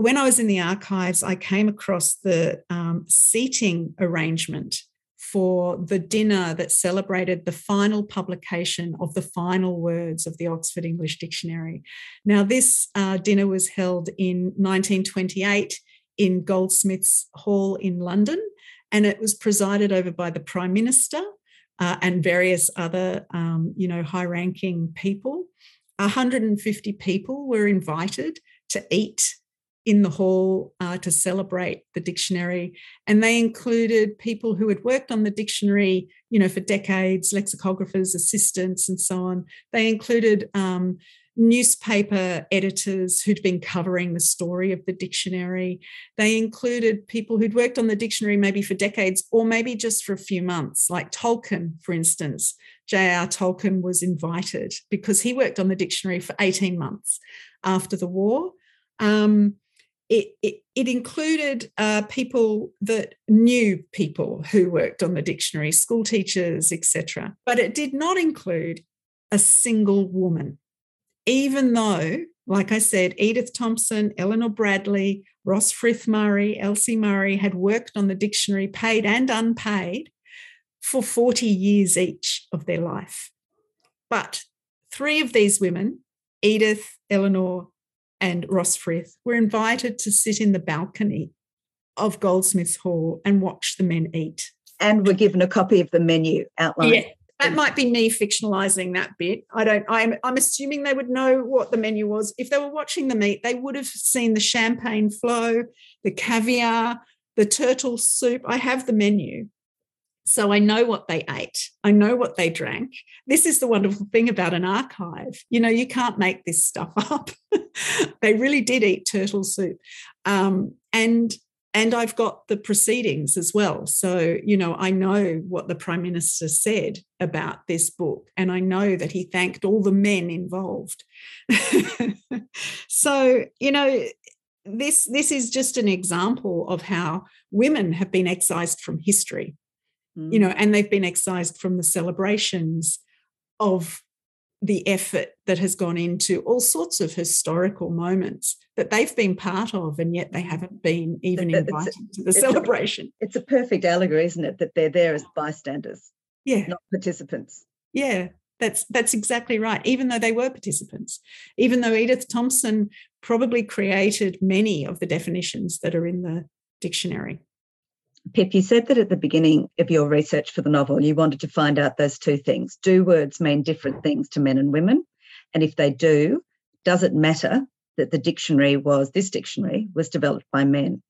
when I was in the archives, I came across the um, seating arrangement for the dinner that celebrated the final publication of the final words of the Oxford English Dictionary. Now, this uh, dinner was held in 1928 in Goldsmiths Hall in London, and it was presided over by the Prime Minister uh, and various other, um, you know, high-ranking people. 150 people were invited to eat in the hall uh, to celebrate the dictionary. And they included people who had worked on the dictionary, you know, for decades, lexicographers, assistants, and so on. They included um, newspaper editors who'd been covering the story of the dictionary. They included people who'd worked on the dictionary maybe for decades or maybe just for a few months, like Tolkien, for instance. J.R. Tolkien was invited because he worked on the dictionary for 18 months after the war. Um, it, it, it included uh, people that knew people who worked on the dictionary, school teachers, etc. But it did not include a single woman, even though, like I said, Edith Thompson, Eleanor Bradley, Rosfrith Murray, Elsie Murray had worked on the dictionary, paid and unpaid, for 40 years each of their life. But three of these women, Edith, Eleanor, and Rosfrith were invited to sit in the balcony of Goldsmiths Hall and watch the men eat. And were given a copy of the menu outlined. Yeah. That might be me fictionalizing that bit. I don't. I'm. I'm assuming they would know what the menu was. If they were watching the meat, they would have seen the champagne flow, the caviar, the turtle soup. I have the menu, so I know what they ate. I know what they drank. This is the wonderful thing about an archive. You know, you can't make this stuff up. they really did eat turtle soup. Um, and and I've got the proceedings as well. So, you know, I know what the Prime Minister said about this book, and I know that he thanked all the men involved. so, you know, this this is just an example of how women have been excised from history mm. you know, and they've been excised from the celebrations of the effort that has gone into all sorts of historical moments that they've been part of, and yet they haven't been even invited a, to the it's celebration. A, it's a perfect allegory, isn't it? That they're there as bystanders, yeah, not participants. Yeah, that's that's exactly right. Even though they were participants, even though Edith Thompson probably created many of the definitions that are in the dictionary. Pip, you said that at the beginning of your research for the novel, you wanted to find out those two things. Do words mean different things to men and women? And if they do, does it matter that the dictionary was, this dictionary was developed by men?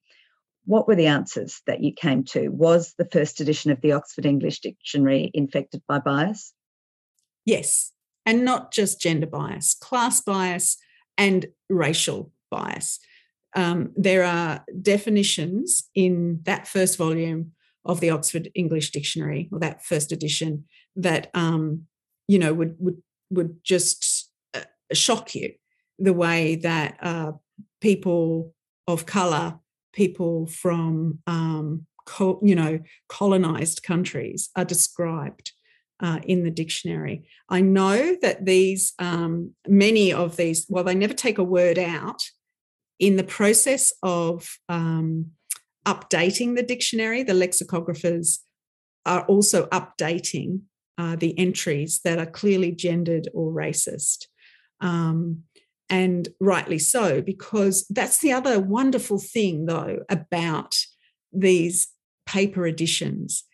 What were the answers that you came to? Was the first edition of the Oxford English Dictionary infected by bias? Yes. And not just gender bias, class bias, and racial bias. Um, there are definitions in that first volume of the Oxford English Dictionary, or that first edition, that um, you know would would would just uh, shock you the way that uh, people of color, people from um, co- you know colonized countries are described uh, in the dictionary. I know that these um, many of these, well, they never take a word out. In the process of um, updating the dictionary, the lexicographers are also updating uh, the entries that are clearly gendered or racist. Um, and rightly so, because that's the other wonderful thing, though, about these paper editions.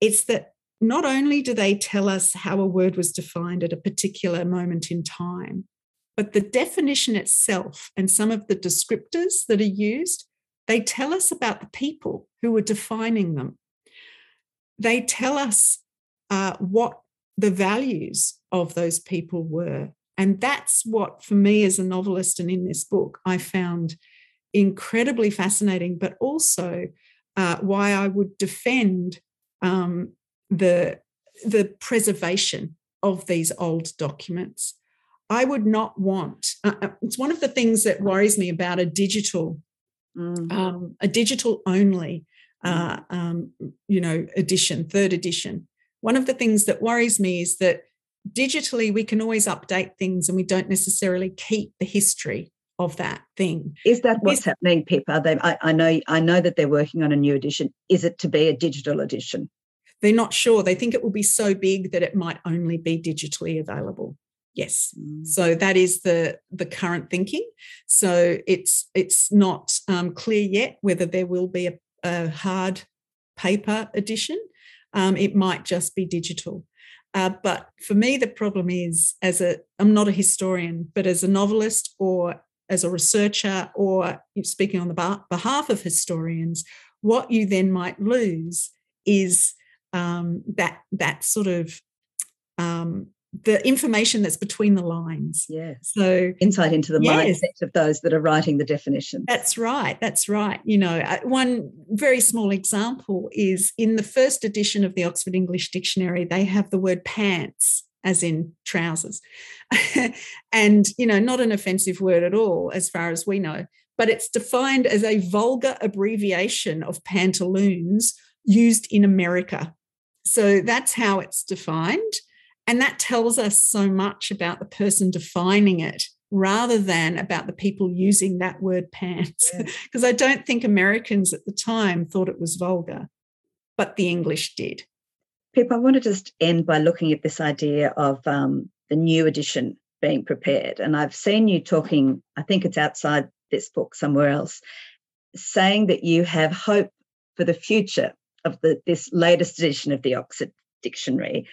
It's that not only do they tell us how a word was defined at a particular moment in time, but the definition itself and some of the descriptors that are used, they tell us about the people who were defining them. They tell us uh, what the values of those people were. And that's what, for me as a novelist and in this book, I found incredibly fascinating, but also uh, why I would defend um, the, the preservation of these old documents. I would not want, uh, uh it's one of the things that worries me about a digital, mm. um, a digital only, uh, mm. um, you know, edition, third edition. One of the things that worries me is that digitally we can always update things and we don't necessarily keep the history of that thing. Is that what's happening, Pip? They? I, I, know. I know that they're working on a new edition. Is it to be a digital edition? They're not sure. They think it will be so big that it might only be digitally available. Yes. Mm. So that is the the current thinking. So it's it's not um, clear yet whether there will be a, a hard paper edition. Um, it might just be digital. Uh, but for me, the problem is as a I'm not a historian, but as a novelist or as a researcher or speaking on the behalf of historians, what you then might lose is um, that that sort of um, the information that's between the lines. Yeah. So insight into the yes. mindset of those that are writing the definition. That's right. That's right. You know, uh, one very small example is in the first edition of the Oxford English Dictionary, they have the word pants as in trousers. and, you know, not an offensive word at all, as far as we know, but it's defined as a vulgar abbreviation of pantaloons used in America. So that's how it's defined. And that tells us so much about the person defining it rather than about the people using that word pants. Because yeah. I don't think Americans at the time thought it was vulgar, but the English did. Pip, I want to just end by looking at this idea of um, the new edition being prepared. And I've seen you talking, I think it's outside this book somewhere else, saying that you have hope for the future of the, this latest edition of the Oxford Dictionary.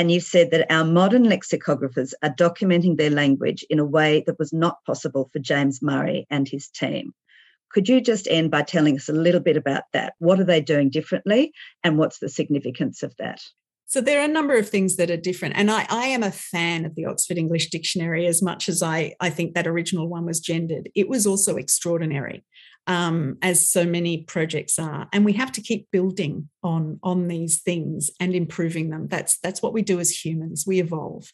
And you said that our modern lexicographers are documenting their language in a way that was not possible for James Murray and his team. Could you just end by telling us a little bit about that? What are they doing differently and what's the significance of that? So there are a number of things that are different. And I, I am a fan of the Oxford English Dictionary as much as I, I think that original one was gendered. It was also extraordinary, um, as so many projects are. And we have to keep building on, on these things and improving them. That's, that's what we do as humans. We evolve.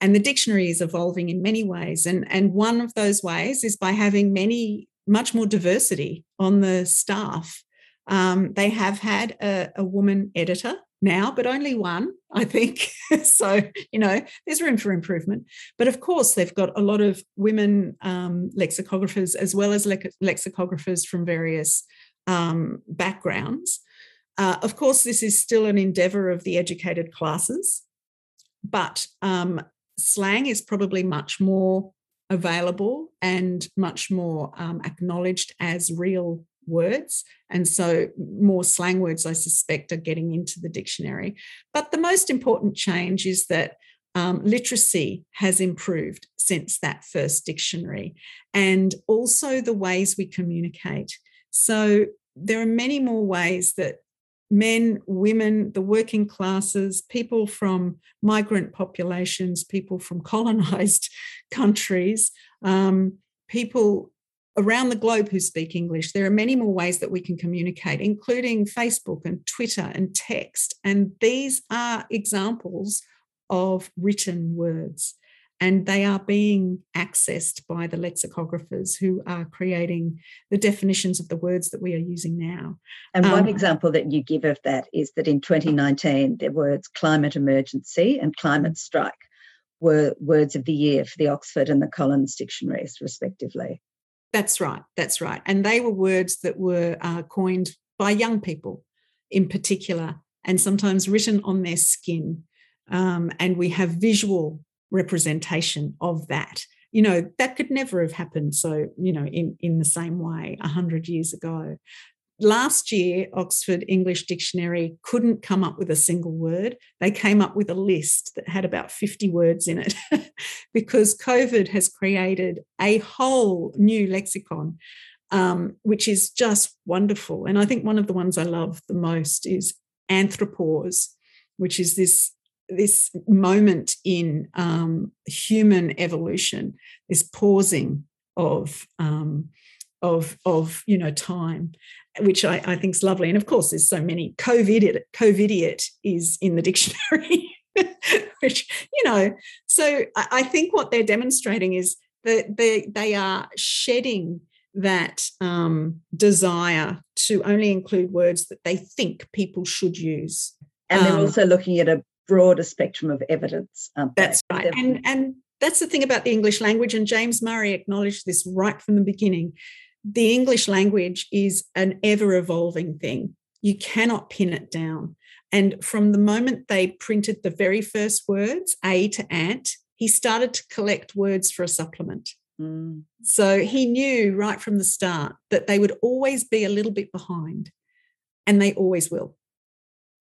And the dictionary is evolving in many ways. And, and one of those ways is by having many much more diversity on the staff. Um, they have had a, a, woman editor now, but only one, I think. so, you know, there's room for improvement. But of course, they've got a lot of women um, lexicographers as well as le- lexicographers from various um, backgrounds. Uh, of course, this is still an endeavour of the educated classes, but um, slang is probably much more available and much more um, acknowledged as real words. And so more slang words, I suspect, are getting into the dictionary. But the most important change is that um, literacy has improved since that first dictionary, and also the ways we communicate. So there are many more ways that men, women, the working classes, people from migrant populations, people from colonized countries, um, people around the globe who speak English. There are many more ways that we can communicate, including Facebook and Twitter and text. And these are examples of written words and they are being accessed by the lexicographers who are creating the definitions of the words that we are using now. And one um, example that you give of that is that in 2019, the words climate emergency and climate strike were words of the year for the Oxford and the Collins dictionaries, respectively. That's right. That's right. And they were words that were uh, coined by young people in particular, and sometimes written on their skin. Um, and we have visual representation of that you know that could never have happened so you know in in the same way 100 years ago last year oxford english dictionary couldn't come up with a single word. They came up with a list that had about 50 words in it because covid has created a whole new lexicon um, which is just wonderful. And i think one of the ones i love the most is anthropause which is this this moment in um, human evolution, this pausing of um, of of you know time, which I, I think is lovely. And of course, there's so many COVID COVIDiot is in the dictionary, which you know. So I think what they're demonstrating is that they they are shedding that um, desire to only include words that they think people should use. And they're um, also looking at a broader spectrum of evidence. That's right. And, and that's the thing about the English language, and James Murray acknowledged this right from the beginning. The English language is an ever evolving thing. You cannot pin it down. And from the moment they printed the very first words, A to ant, he started to collect words for a supplement. Mm. So he knew right from the start that they would always be a little bit behind, and they always will.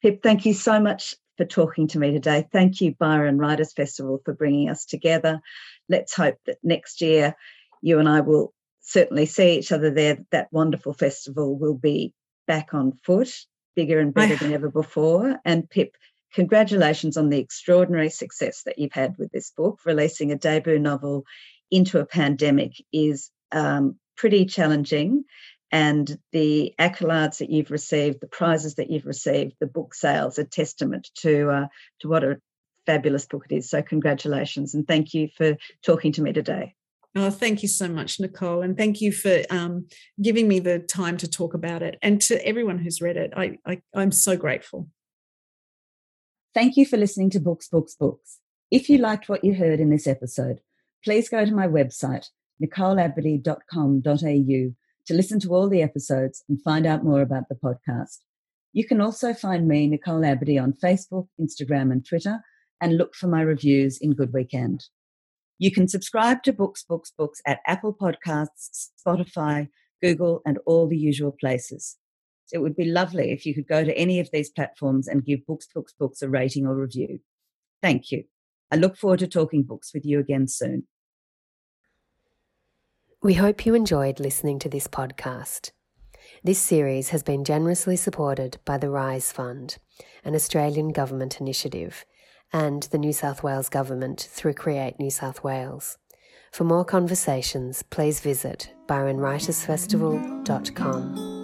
Pip, thank you so much for talking to me today. Thank you, Byron Writers Festival, for bringing us together. Let's hope that next year you and I will certainly see each other there. That wonderful festival will be back on foot, bigger and better than ever before. And Pip, congratulations on the extraordinary success that you've had with this book. Releasing a debut novel into a pandemic is um, pretty challenging and the accolades that you've received, the prizes that you've received, the book sales, a testament to uh, to what a fabulous book it is. So congratulations and thank you for talking to me today. Oh, thank you so much, Nicole, and thank you for um, giving me the time to talk about it. And to everyone who's read it, I, I I'm so grateful. Thank you for listening to Books, Books, Books. If you liked what you heard in this episode, please go to my website, nicoleabadie.com.au to listen to all the episodes and find out more about the podcast. You can also find me, Nicole Abadie, on Facebook, Instagram, and Twitter, and look for my reviews in Good Weekend. You can subscribe to Books, Books, Books at Apple Podcasts, Spotify, Google, and all the usual places. It would be lovely if you could go to any of these platforms and give Books, Books, Books a rating or review. Thank you. I look forward to talking books with you again soon. We hope you enjoyed listening to this podcast. This series has been generously supported by the RISE Fund, an Australian government initiative, and the New South Wales Government through Create New South Wales. For more conversations, please visit byronwritersfestival.com.